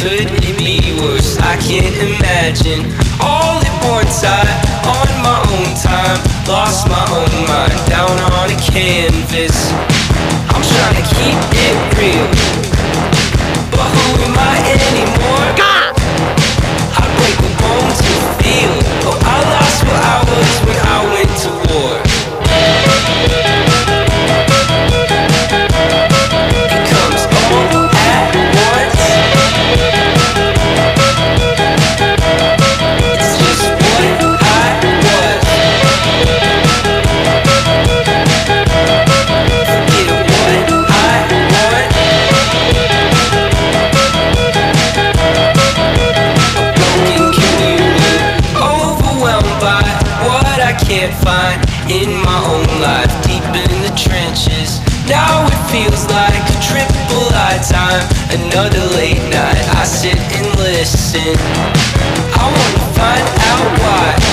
Could it be worse? I can't imagine. All at once, I, on my own time, lost my own mind down on a canvas. I'm trying to keep it real, in my own life, deep in the trenches. Now it feels like a triple I time, another late night. I sit and listen. I wanna find out why